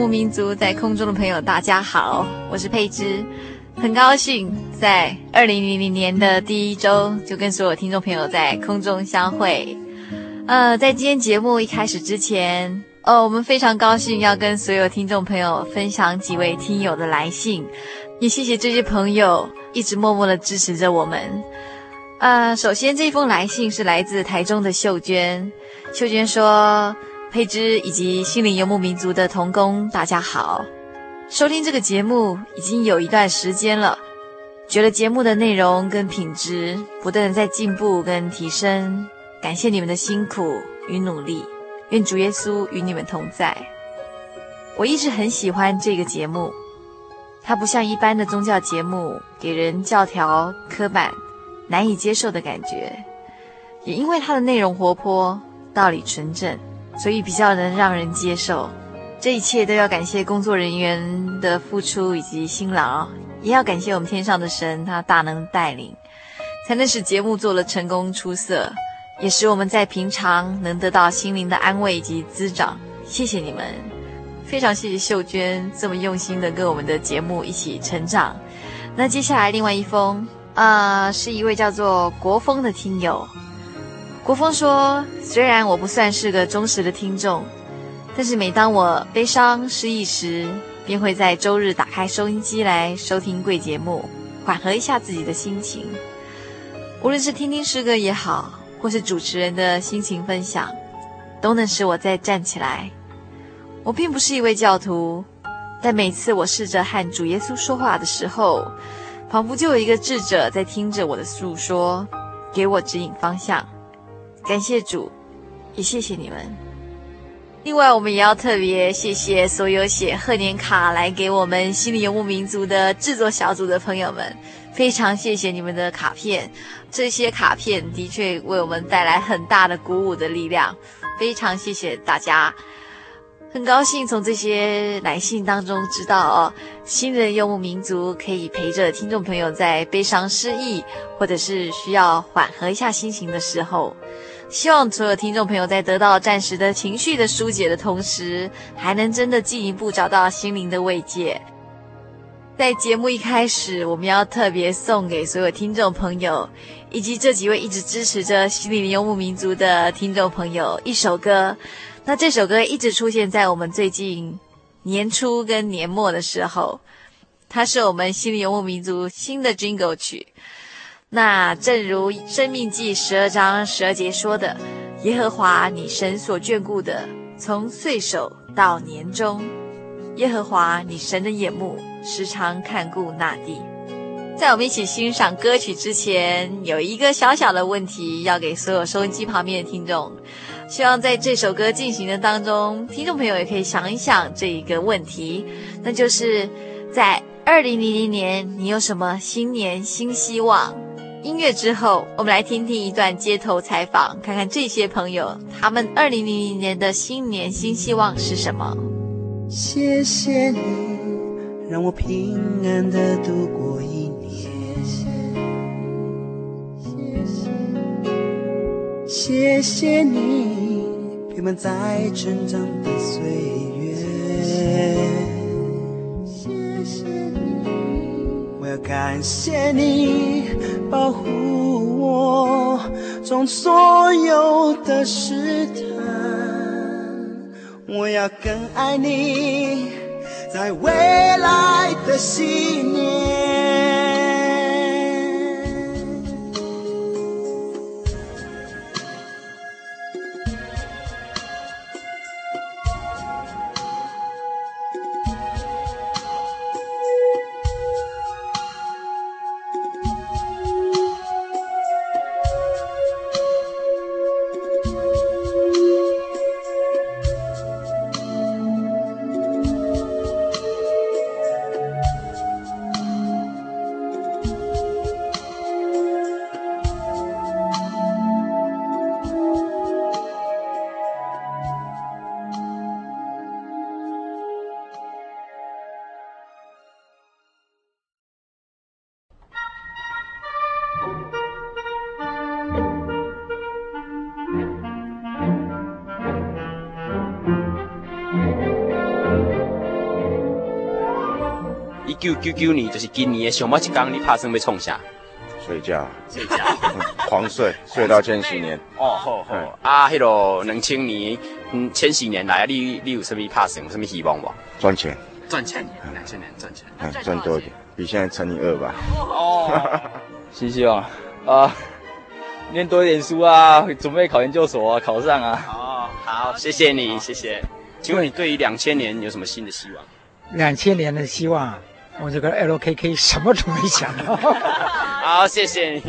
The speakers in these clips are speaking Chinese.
牧民族在空中的朋友，大家好，我是佩芝，很高兴在二零零零年的第一周就跟所有听众朋友在空中相会。呃，在今天节目一开始之前，哦，我们非常高兴要跟所有听众朋友分享几位听友的来信，也谢谢这些朋友一直默默的支持着我们。呃，首先这封来信是来自台中的秀娟，秀娟说。佩芝以及心灵游牧民族的同工，大家好！收听这个节目已经有一段时间了，觉得节目的内容跟品质不断的在进步跟提升，感谢你们的辛苦与努力，愿主耶稣与你们同在。我一直很喜欢这个节目，它不像一般的宗教节目，给人教条刻板、难以接受的感觉，也因为它的内容活泼，道理纯正。所以比较能让人接受，这一切都要感谢工作人员的付出以及辛劳，也要感谢我们天上的神，他大能带领，才能使节目做得成功出色，也使我们在平常能得到心灵的安慰以及滋长。谢谢你们，非常谢谢秀娟这么用心的跟我们的节目一起成长。那接下来另外一封，啊、呃，是一位叫做国风的听友。国峰说：“虽然我不算是个忠实的听众，但是每当我悲伤失意时，便会在周日打开收音机来收听贵节目，缓和一下自己的心情。无论是听听诗歌也好，或是主持人的心情分享，都能使我再站起来。我并不是一位教徒，但每次我试着和主耶稣说话的时候，仿佛就有一个智者在听着我的诉说，给我指引方向。”感谢主，也谢谢你们。另外，我们也要特别谢谢所有写贺年卡来给我们心灵游牧民族的制作小组的朋友们，非常谢谢你们的卡片。这些卡片的确为我们带来很大的鼓舞的力量，非常谢谢大家。很高兴从这些来信当中知道哦，新人游牧民族可以陪着听众朋友在悲伤失意，或者是需要缓和一下心情的时候。希望所有听众朋友在得到暂时的情绪的疏解的同时，还能真的进一步找到心灵的慰藉。在节目一开始，我们要特别送给所有听众朋友，以及这几位一直支持着心灵游牧民族的听众朋友一首歌。那这首歌一直出现在我们最近年初跟年末的时候，它是我们心灵游牧民族新的 Jingle 曲。那正如《生命记》十二章十二节说的：“耶和华你神所眷顾的，从岁首到年终，耶和华你神的眼目时常看顾那地。”在我们一起欣赏歌曲之前，有一个小小的问题要给所有收音机旁边的听众，希望在这首歌进行的当中，听众朋友也可以想一想这一个问题，那就是在二零零零年，你有什么新年新希望？音乐之后，我们来听听一段街头采访，看看这些朋友他们二零零零年的新年新希望是什么。谢谢你让我平安的度过一年。谢谢，谢谢你陪伴在成长的岁月。的，感谢你保护我，从所有的试探，我要更爱你。在未来的信念。九九九年就是今年的上半一天，你打算要创啥？睡觉，睡觉，狂睡，睡到千禧年。哦，好好。啊，迄个两千年，嗯，千禧年来，你你有什么打算？有什么希望不？赚钱，赚钱，两千年赚钱，嗯，赚多一点，比现在乘以二吧。哦，新希望啊，念多一点书啊，准备考研究所啊，考上啊。哦，好，谢谢你，谢谢。请问你对于两千年有什么新的希望？两千年的希望。我这个 LKK 什么都没想到。好，谢谢你。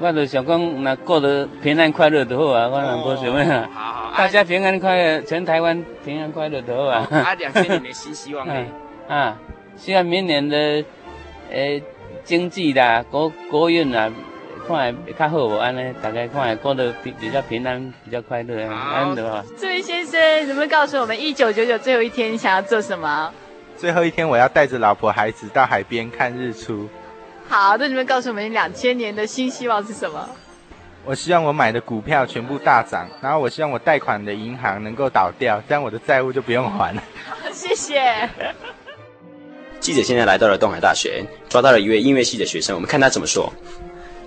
我就想讲，那过得平安快乐就好啊，我能过什么呀？好好，大家平安快乐，全台湾平安快乐就好啊。啊，两千年的新希望呢？啊，希望明年的诶经济啦、国国运啦，看来较好无安呢？大家看来过得比比较平安，比较快乐啊，安得啊。这位先生，能不能告诉我们，一九九九最后一天你想要做什么？最后一天，我要带着老婆孩子到海边看日出。好，那你们告诉我们，两千年的新希望是什么？我希望我买的股票全部大涨，然后我希望我贷款的银行能够倒掉，这样我的债务就不用还了。谢谢。记者现在来到了东海大学，抓到了一位音乐系的学生，我们看他怎么说。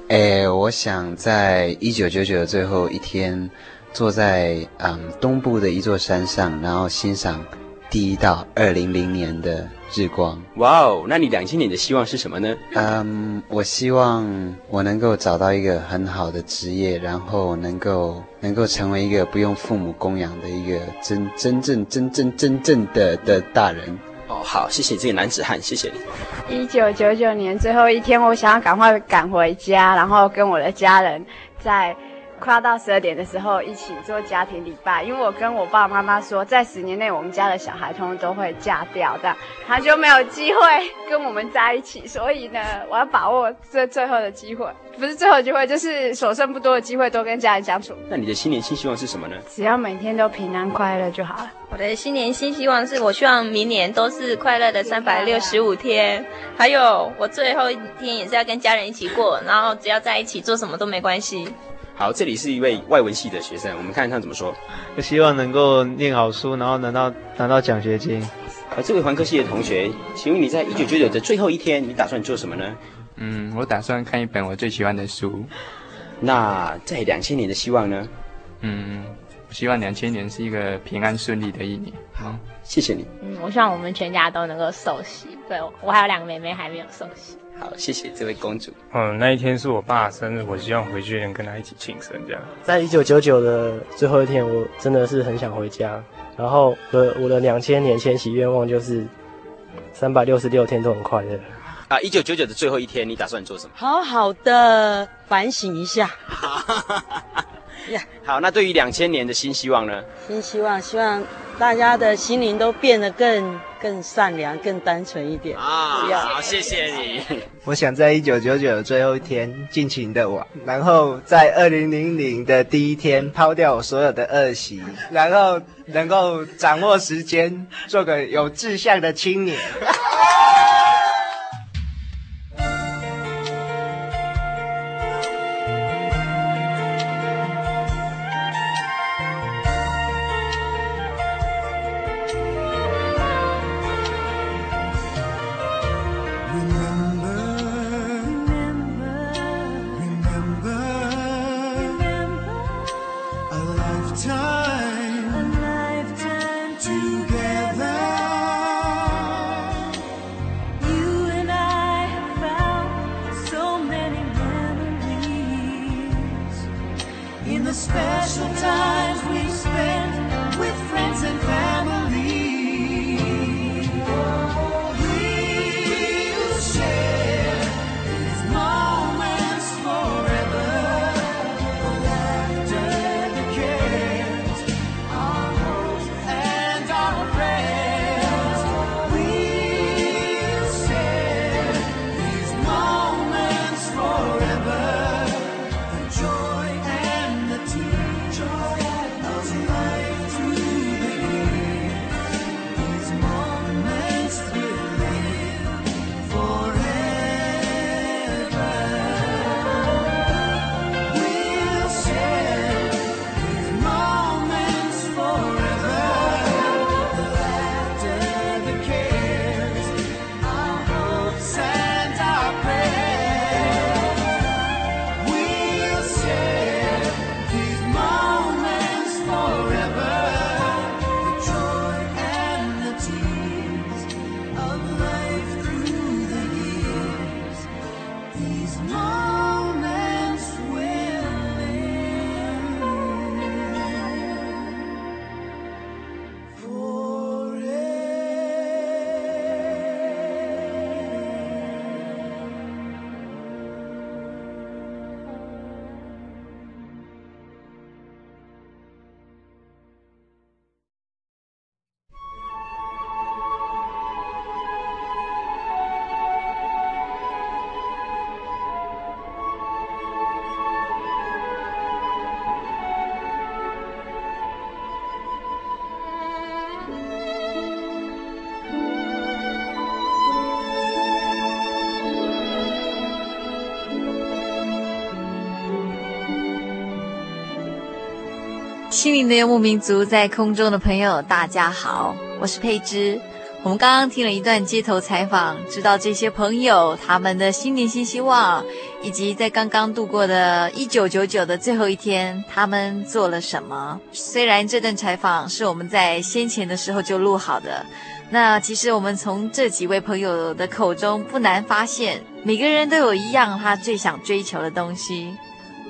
哎，我想在一九九九的最后一天，坐在嗯东部的一座山上，然后欣赏。第一道二零零年的日光，哇哦！那你两千年的希望是什么呢？嗯，我希望我能够找到一个很好的职业，然后能够能够成为一个不用父母供养的一个真真正真正真正的的大人。哦，好，谢谢这个男子汉，谢谢你。一九九九年最后一天，我想要赶快赶回家，然后跟我的家人在。快要到十二点的时候，一起做家庭礼拜。因为我跟我爸爸妈妈说，在十年内，我们家的小孩通通都会嫁掉，这样他就没有机会跟我们在一起。所以呢，我要把握这最后的机会，不是最后的机会，就是所剩不多的机会，多跟家人相处。那你的新年新希望是什么呢？只要每天都平安快乐就好了。我的新年新希望是我希望明年都是快乐的三百六十五天，还有我最后一天也是要跟家人一起过，然后只要在一起做什么都没关系。好，这里是一位外文系的学生，我们看看他怎么说。我希望能够念好书，然后拿到拿到奖学金。而这位环科系的同学，请问你在一九九九的最后一天，你打算做什么呢？嗯，我打算看一本我最喜欢的书。那在两千年的希望呢？嗯，我希望两千年是一个平安顺利的一年。好，谢谢你。嗯，我希望我们全家都能够寿喜。对，我还有两个妹妹还没有寿喜。好，谢谢这位公主。嗯，那一天是我爸生日，我希望回去能跟他一起庆生，这样。在一九九九的最后一天，我真的是很想回家。然后我的我的两千年千禧愿望就是三百六十六天都很快乐。啊，一九九九的最后一天，你打算做什么？好好的反省一下。呀，好，那对于两千年的新希望呢？新希望，希望大家的心灵都变得更更善良、更单纯一点啊！好，谢谢你。我想在一九九九的最后一天尽情的玩，然后在二零零零的第一天抛掉我所有的恶习，然后能够掌握时间，做个有志向的青年。心灵的游牧民族，在空中的朋友，大家好，我是佩芝。我们刚刚听了一段街头采访，知道这些朋友他们的新年新希望，以及在刚刚度过的1999的最后一天，他们做了什么。虽然这段采访是我们在先前的时候就录好的，那其实我们从这几位朋友的口中不难发现，每个人都有一样他最想追求的东西，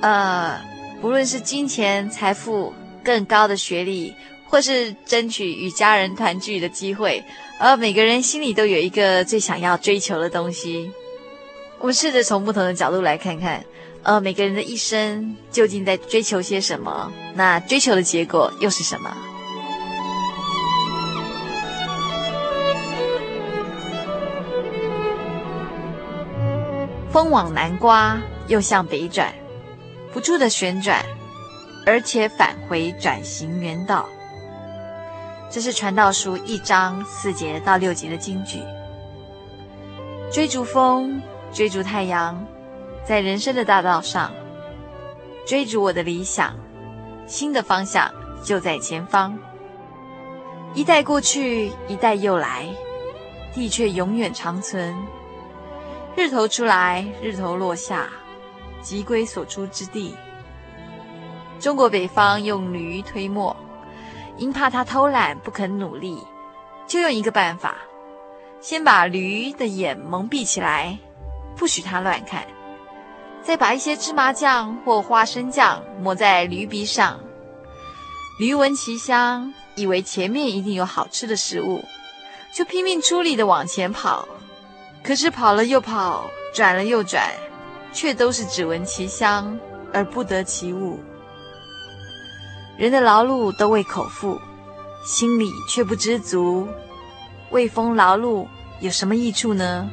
呃，不论是金钱、财富。更高的学历，或是争取与家人团聚的机会，而每个人心里都有一个最想要追求的东西。我们试着从不同的角度来看看，呃，每个人的一生究竟在追求些什么？那追求的结果又是什么？风往南刮，又向北转，不住的旋转。而且返回转型原道，这是传道书一章四节到六节的金句。追逐风，追逐太阳，在人生的大道上，追逐我的理想，新的方向就在前方。一代过去，一代又来，地却永远长存。日头出来，日头落下，即归所出之地。中国北方用驴推磨，因怕它偷懒不肯努力，就用一个办法，先把驴的眼蒙蔽起来，不许它乱看，再把一些芝麻酱或花生酱抹在驴鼻上，驴闻其香，以为前面一定有好吃的食物，就拼命出力地往前跑，可是跑了又跑，转了又转，却都是只闻其香而不得其物。人的劳碌都为口腹，心里却不知足，为风劳碌有什么益处呢？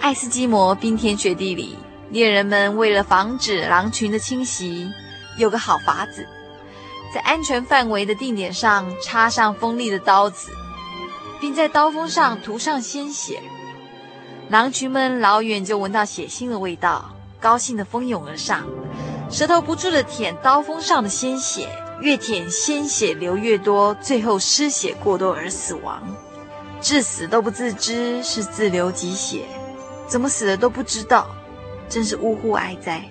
爱斯基摩冰天雪地里，猎人们为了防止狼群的侵袭，有个好法子，在安全范围的定点上插上锋利的刀子，并在刀锋上涂上鲜血，狼群们老远就闻到血腥的味道，高兴地蜂拥而上。舌头不住的舔刀锋上的鲜血，越舔鲜血流越多，最后失血过多而死亡。至死都不自知是自流己血，怎么死的都不知道，真是呜呼哀哉。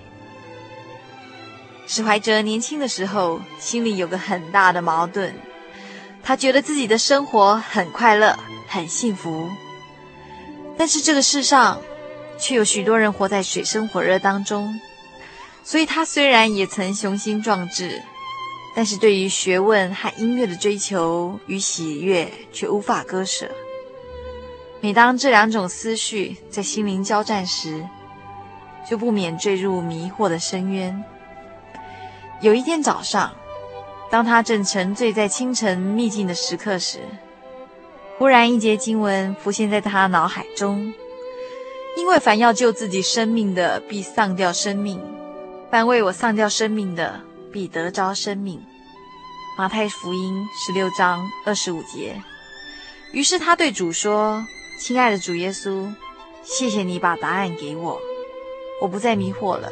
史怀哲年轻的时候，心里有个很大的矛盾，他觉得自己的生活很快乐，很幸福，但是这个世上却有许多人活在水深火热当中。所以他虽然也曾雄心壮志，但是对于学问和音乐的追求与喜悦却无法割舍。每当这两种思绪在心灵交战时，就不免坠入迷惑的深渊。有一天早上，当他正沉醉在清晨秘境的时刻时，忽然一节经文浮现在他脑海中：因为凡要救自己生命的，必丧掉生命。凡为我丧掉生命的，必得着生命。马太福音十六章二十五节。于是他对主说：“亲爱的主耶稣，谢谢你把答案给我，我不再迷惑了。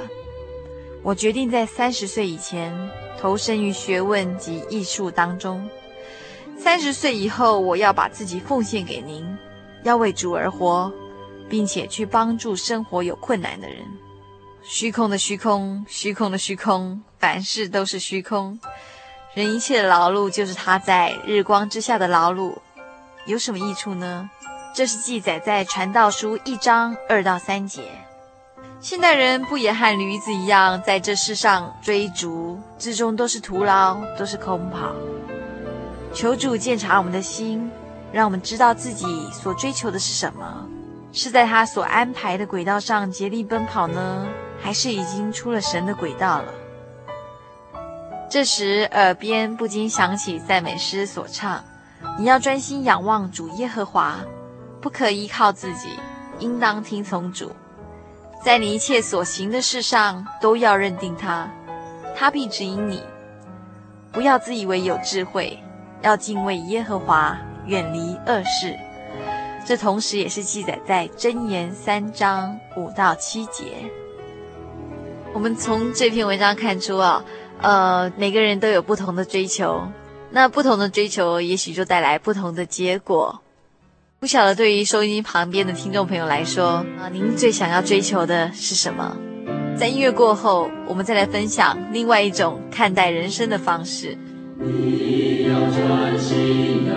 我决定在三十岁以前投身于学问及艺术当中。三十岁以后，我要把自己奉献给您，要为主而活，并且去帮助生活有困难的人。”虚空的虚空，虚空的虚空，凡事都是虚空。人一切的劳碌，就是他在日光之下的劳碌，有什么益处呢？这是记载在《传道书》一章二到三节。现代人不也和驴子一样，在这世上追逐之中都是徒劳，都是空跑。求主鉴察我们的心，让我们知道自己所追求的是什么，是在他所安排的轨道上竭力奔跑呢？还是已经出了神的轨道了。这时，耳边不禁响起赞美诗所唱：“你要专心仰望主耶和华，不可依靠自己，应当听从主。在你一切所行的事上，都要认定他，他必指引你。不要自以为有智慧，要敬畏耶和华，远离恶事。”这同时也是记载在箴言三章五到七节。我们从这篇文章看出啊，呃，每个人都有不同的追求，那不同的追求也许就带来不同的结果。不晓得对于收音机旁边的听众朋友来说啊，您最想要追求的是什么？在音乐过后，我们再来分享另外一种看待人生的方式。你要专心仰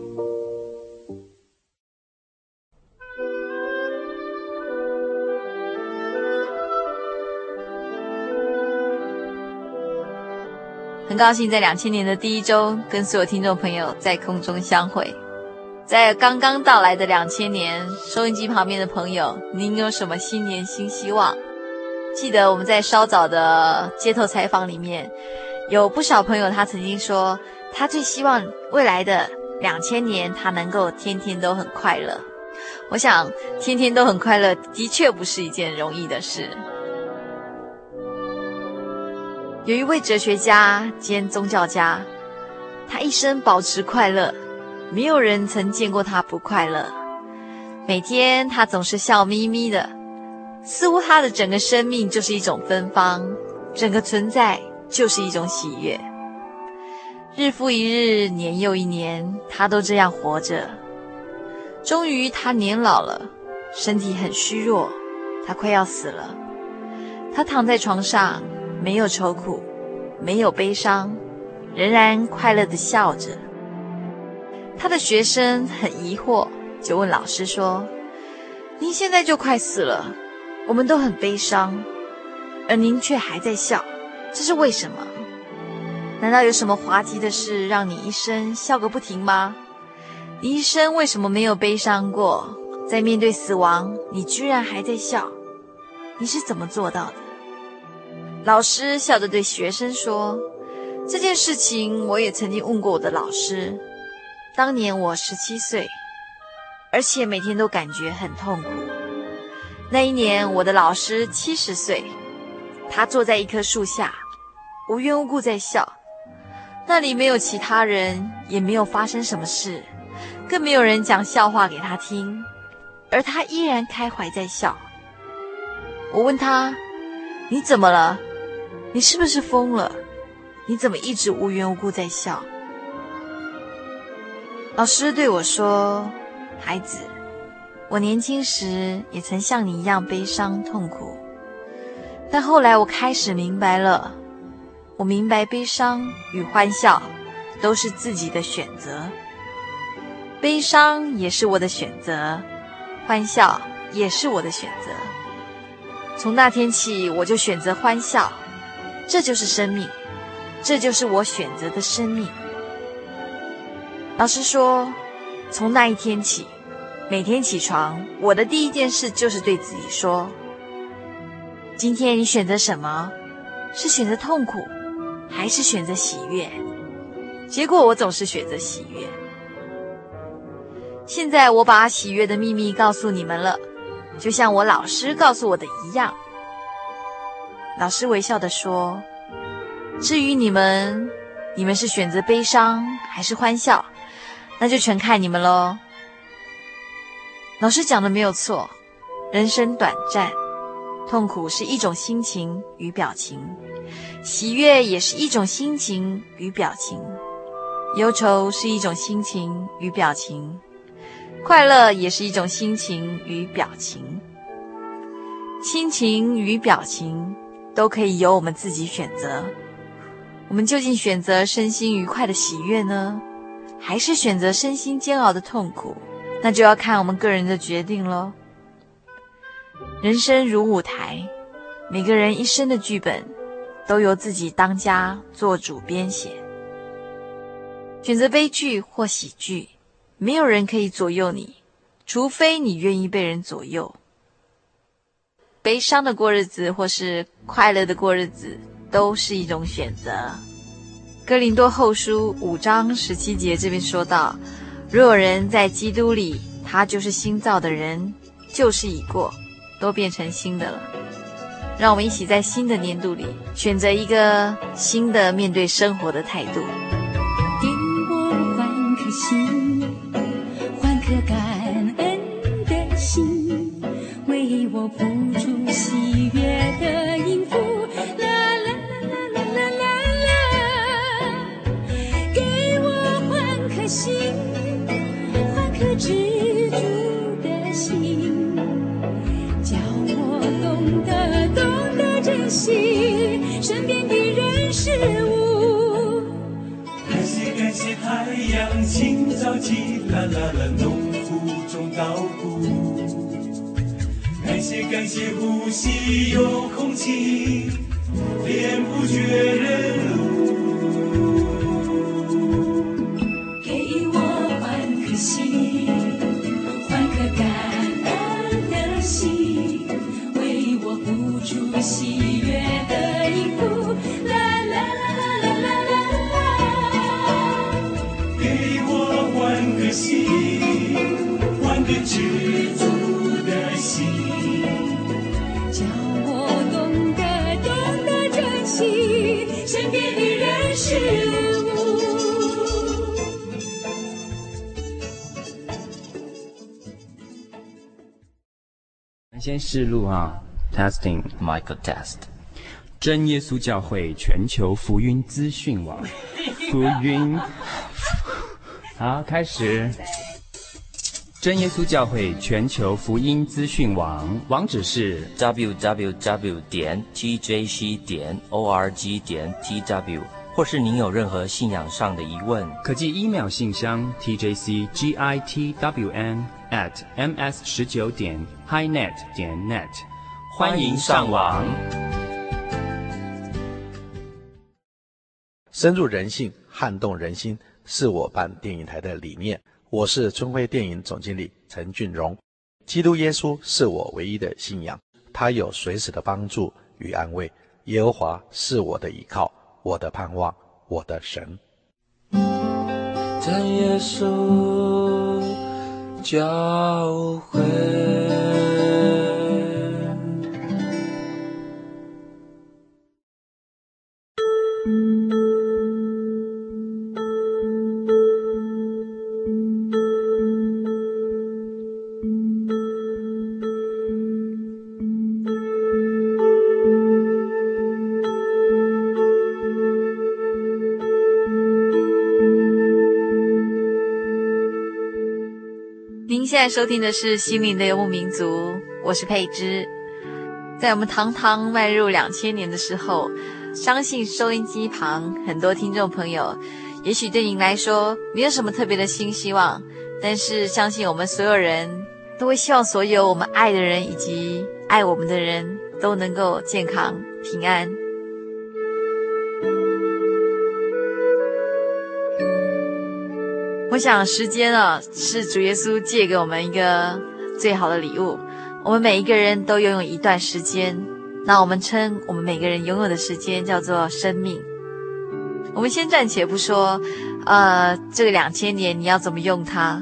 高兴在两千年的第一周跟所有听众朋友在空中相会。在刚刚到来的两千年，收音机旁边的朋友，您有什么新年新希望？记得我们在稍早的街头采访里面，有不少朋友他曾经说，他最希望未来的两千年他能够天天都很快乐。我想，天天都很快乐，的确不是一件容易的事。有一位哲学家兼宗教家，他一生保持快乐，没有人曾见过他不快乐。每天他总是笑眯眯的，似乎他的整个生命就是一种芬芳，整个存在就是一种喜悦。日复一日，年又一年，他都这样活着。终于，他年老了，身体很虚弱，他快要死了。他躺在床上。没有愁苦，没有悲伤，仍然快乐地笑着。他的学生很疑惑，就问老师说：“您现在就快死了，我们都很悲伤，而您却还在笑，这是为什么？难道有什么滑稽的事让你一生笑个不停吗？你一生为什么没有悲伤过？在面对死亡，你居然还在笑，你是怎么做到的？”老师笑着对学生说：“这件事情我也曾经问过我的老师。当年我十七岁，而且每天都感觉很痛苦。那一年我的老师七十岁，他坐在一棵树下，无缘无故在笑。那里没有其他人，也没有发生什么事，更没有人讲笑话给他听，而他依然开怀在笑。我问他：你怎么了？”你是不是疯了？你怎么一直无缘无故在笑？老师对我说：“孩子，我年轻时也曾像你一样悲伤痛苦，但后来我开始明白了，我明白悲伤与欢笑都是自己的选择，悲伤也是我的选择，欢笑也是我的选择。从那天起，我就选择欢笑。”这就是生命，这就是我选择的生命。老师说，从那一天起，每天起床，我的第一件事就是对自己说：今天你选择什么？是选择痛苦，还是选择喜悦？结果我总是选择喜悦。现在我把喜悦的秘密告诉你们了，就像我老师告诉我的一样。老师微笑地说：“至于你们，你们是选择悲伤还是欢笑？那就全看你们喽。老师讲的没有错，人生短暂，痛苦是一种心情与表情，喜悦也是一种心情与表情，忧愁是一种心情与表情，快乐也是一种心情与表情。心情与表情都可以由我们自己选择。我们究竟选择身心愉快的喜悦呢，还是选择身心煎熬的痛苦？那就要看我们个人的决定喽。人生如舞台，每个人一生的剧本都由自己当家做主编写。选择悲剧或喜剧，没有人可以左右你，除非你愿意被人左右。悲伤的过日子，或是快乐的过日子。都是一种选择。哥林多后书五章十七节这边说道：“若有人在基督里，他就是新造的人，旧事已过，都变成新的了。”让我们一起在新的年度里，选择一个新的面对生活的态度。给我换颗心，惜身边的人事物。感谢感谢太阳清早起，啦啦啦，农夫种稻谷。感谢感谢呼吸有空气，连不绝人先试录啊，testing Michael test，真耶稣教会全球福音资讯网，福音，好，开始。真耶稣教会全球福音资讯网。网址是 www 点 tjc 点 org 点 tw，或是您有任何信仰上的疑问，可寄 email 信箱 tjcgitwn at ms 十九点 highnet 点 net，欢迎上网。深入人性，撼动人心，是我办电影台的理念。我是春晖电影总经理陈俊荣，基督耶稣是我唯一的信仰，他有随时的帮助与安慰，耶和华是我的依靠，我的盼望，我的神。真耶稣教会。在收听的是《心灵的游牧民族》，我是佩芝。在我们堂堂迈入两千年的时候，相信收音机旁很多听众朋友，也许对您来说没有什么特别的新希望，但是相信我们所有人都会希望所有我们爱的人以及爱我们的人都能够健康平安。我想，时间啊，是主耶稣借给我们一个最好的礼物。我们每一个人都拥有一段时间，那我们称我们每个人拥有的时间叫做生命。我们先暂且不说，呃，这个两千年你要怎么用它？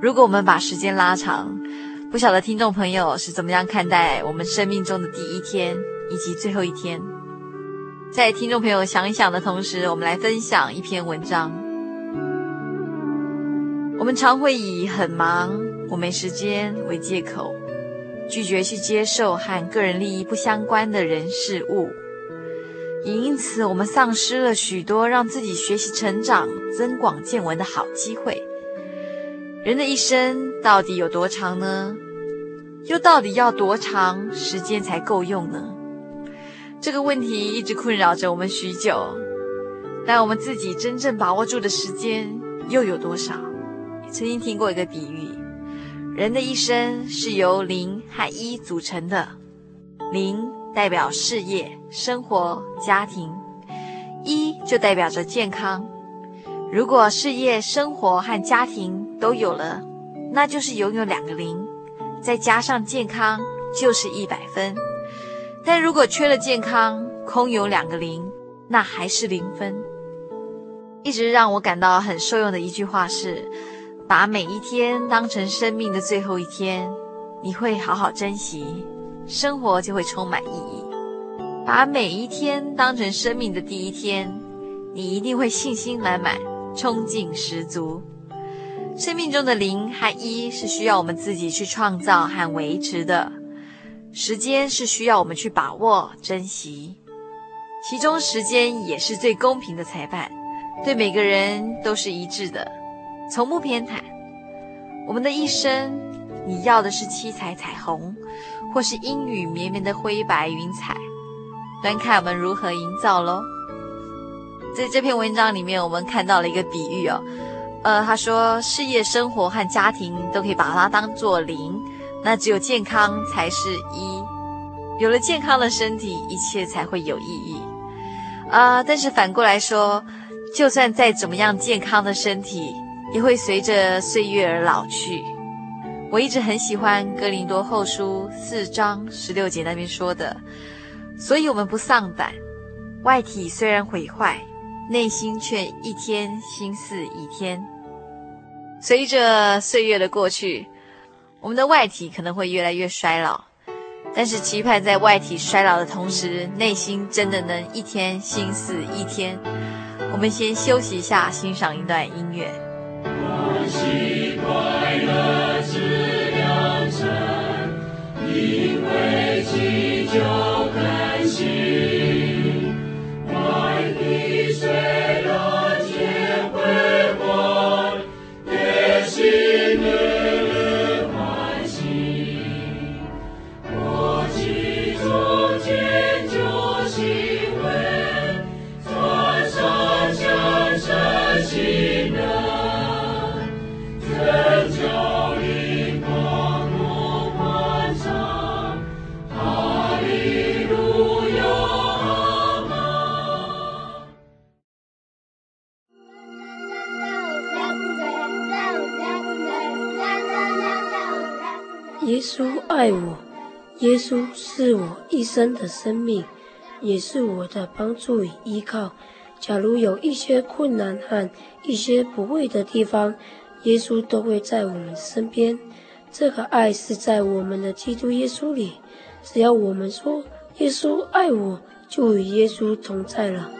如果我们把时间拉长，不晓得听众朋友是怎么样看待我们生命中的第一天以及最后一天？在听众朋友想一想的同时，我们来分享一篇文章。我们常会以很忙、我没时间为借口，拒绝去接受和个人利益不相关的人事物，也因此我们丧失了许多让自己学习成长、增广见闻的好机会。人的一生到底有多长呢？又到底要多长时间才够用呢？这个问题一直困扰着我们许久。但我们自己真正把握住的时间又有多少？曾经听过一个比喻：人的一生是由零和一组成的，零代表事业、生活、家庭，一就代表着健康。如果事业、生活和家庭都有了，那就是拥有两个零，再加上健康就是一百分。但如果缺了健康，空有两个零，那还是零分。一直让我感到很受用的一句话是：把每一天当成生命的最后一天，你会好好珍惜，生活就会充满意义；把每一天当成生命的第一天，你一定会信心满满。冲劲十足，生命中的零和一是需要我们自己去创造和维持的，时间是需要我们去把握、珍惜，其中时间也是最公平的裁判，对每个人都是一致的，从不偏袒。我们的一生，你要的是七彩彩虹，或是阴雨绵绵的灰白云彩，端看我们如何营造喽。在这篇文章里面，我们看到了一个比喻哦，呃，他说事业、生活和家庭都可以把它当做零，那只有健康才是一。有了健康的身体，一切才会有意义。啊、但是反过来说，就算再怎么样健康的身体，也会随着岁月而老去。我一直很喜欢哥林多后书四章十六节那边说的，所以我们不丧胆，外体虽然毁坏。内心却一天新似一天。随着岁月的过去，我们的外体可能会越来越衰老，但是期盼在外体衰老的同时，内心真的能一天新似一天。我们先休息一下，欣赏一段音乐。欢喜快乐知良辰，因为祈求恳信。生的生命，也是我的帮助与依靠。假如有一些困难和一些不会的地方，耶稣都会在我们身边。这个爱是在我们的基督耶稣里。只要我们说耶稣爱我，就与耶稣同在了。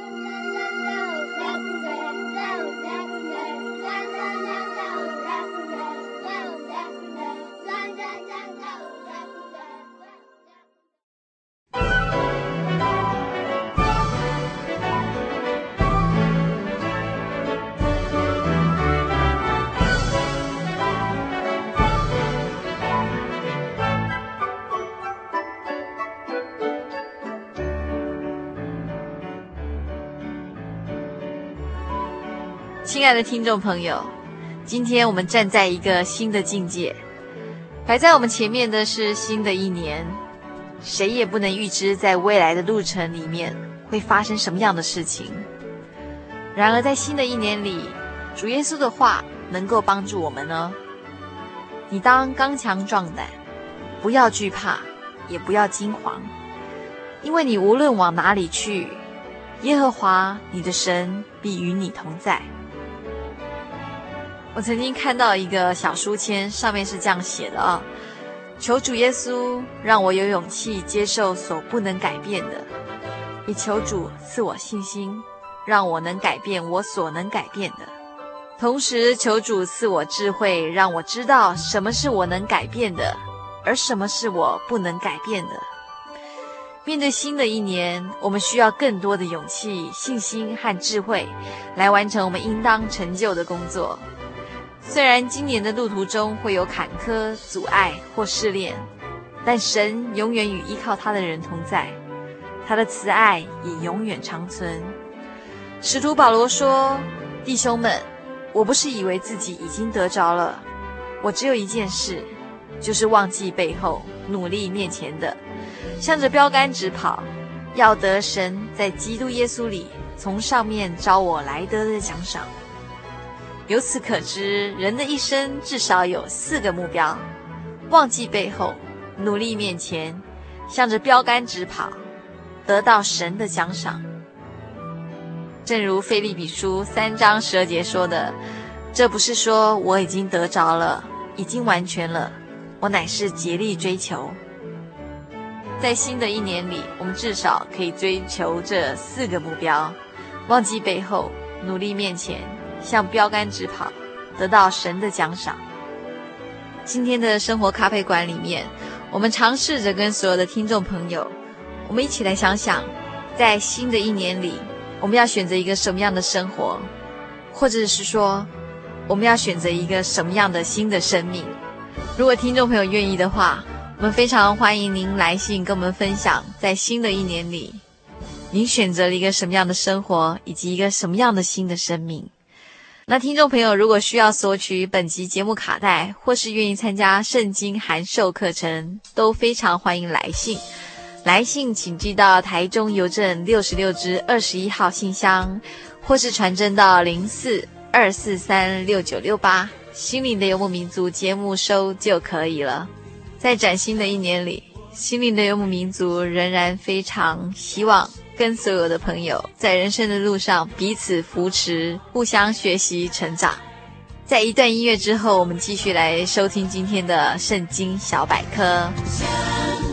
亲爱的听众朋友，今天我们站在一个新的境界，摆在我们前面的是新的一年，谁也不能预知在未来的路程里面会发生什么样的事情。然而，在新的一年里，主耶稣的话能够帮助我们呢。你当刚强壮胆，不要惧怕，也不要惊慌，因为你无论往哪里去，耶和华你的神必与你同在。我曾经看到一个小书签，上面是这样写的啊：求主耶稣让我有勇气接受所不能改变的，也求主赐我信心，让我能改变我所能改变的。同时求主赐我智慧，让我知道什么是我能改变的，而什么是我不能改变的。面对新的一年，我们需要更多的勇气、信心和智慧，来完成我们应当成就的工作。虽然今年的路途中会有坎坷、阻碍或试炼，但神永远与依靠他的人同在，他的慈爱也永远长存。使徒保罗说：“弟兄们，我不是以为自己已经得着了，我只有一件事，就是忘记背后，努力面前的。”向着标杆直跑，要得神在基督耶稣里从上面召我来得的奖赏。由此可知，人的一生至少有四个目标：忘记背后，努力面前，向着标杆直跑，得到神的奖赏。正如腓立比书三章十二节说的：“这不是说我已经得着了，已经完全了，我乃是竭力追求。”在新的一年里，我们至少可以追求这四个目标：忘记背后，努力面前，向标杆直跑，得到神的奖赏。今天的生活咖啡馆里面，我们尝试着跟所有的听众朋友，我们一起来想想，在新的一年里，我们要选择一个什么样的生活，或者是说，我们要选择一个什么样的新的生命。如果听众朋友愿意的话，我们非常欢迎您来信跟我们分享，在新的一年里，您选择了一个什么样的生活，以及一个什么样的新的生命。那听众朋友如果需要索取本集节目卡带，或是愿意参加圣经函授课程，都非常欢迎来信。来信请寄到台中邮政六十六支二十一号信箱，或是传真到零四二四三六九六八，心灵的游牧民族节目收就可以了。在崭新的一年里，心灵的游牧民族仍然非常希望跟所有的朋友在人生的路上彼此扶持，互相学习成长。在一段音乐之后，我们继续来收听今天的圣经小百科。向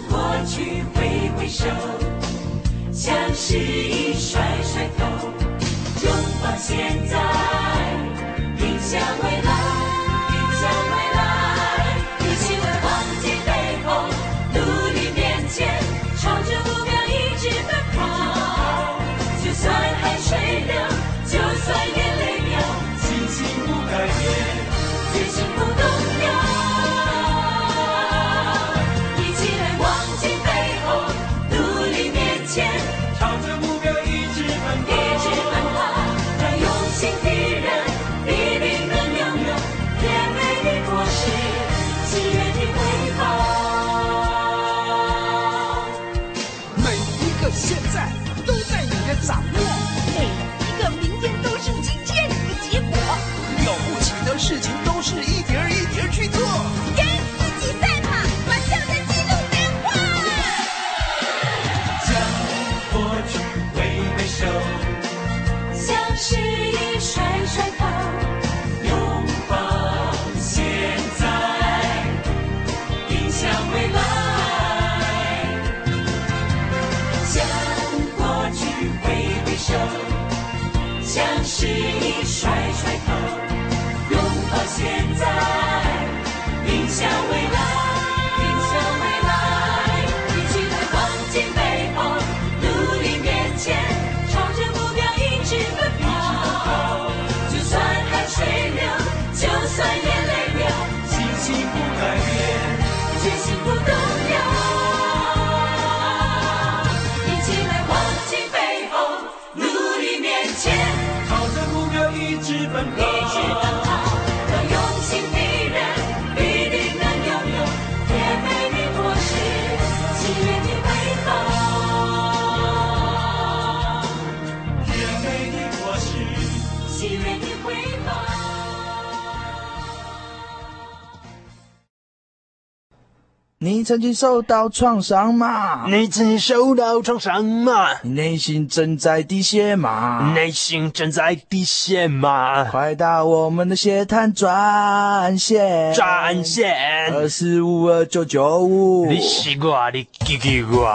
过去挥挥手，向失意甩甩头，拥抱现在，迎向未来。Just 你曾经受到创伤吗？你曾经受到创伤吗？你内心正在滴血吗？内心正在滴血吗？快打我们的血滩专线，专线二四五二九九五。你西瓜，你叽叽呱。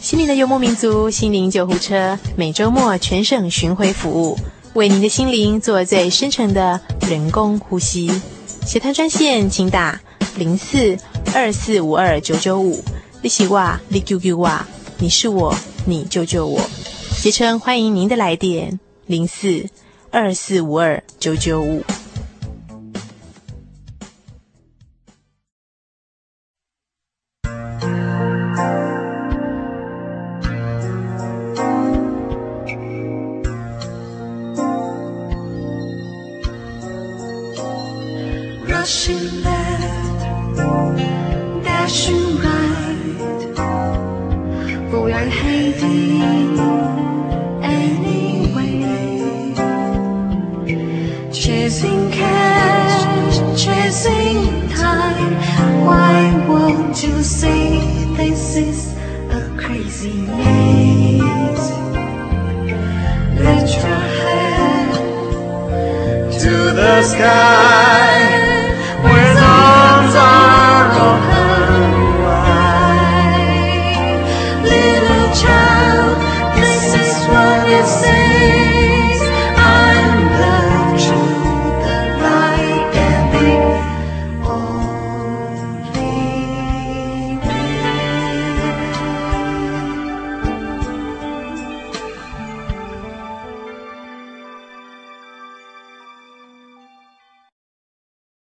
心灵的游牧民族，心灵救护车，每周末全省巡回服务。为您的心灵做最深层的人工呼吸。协谈专线，请打零四二四五二九九五。你是我，你救救我，你是我，你救救我。协称欢迎您的来电零四二四五二九九五。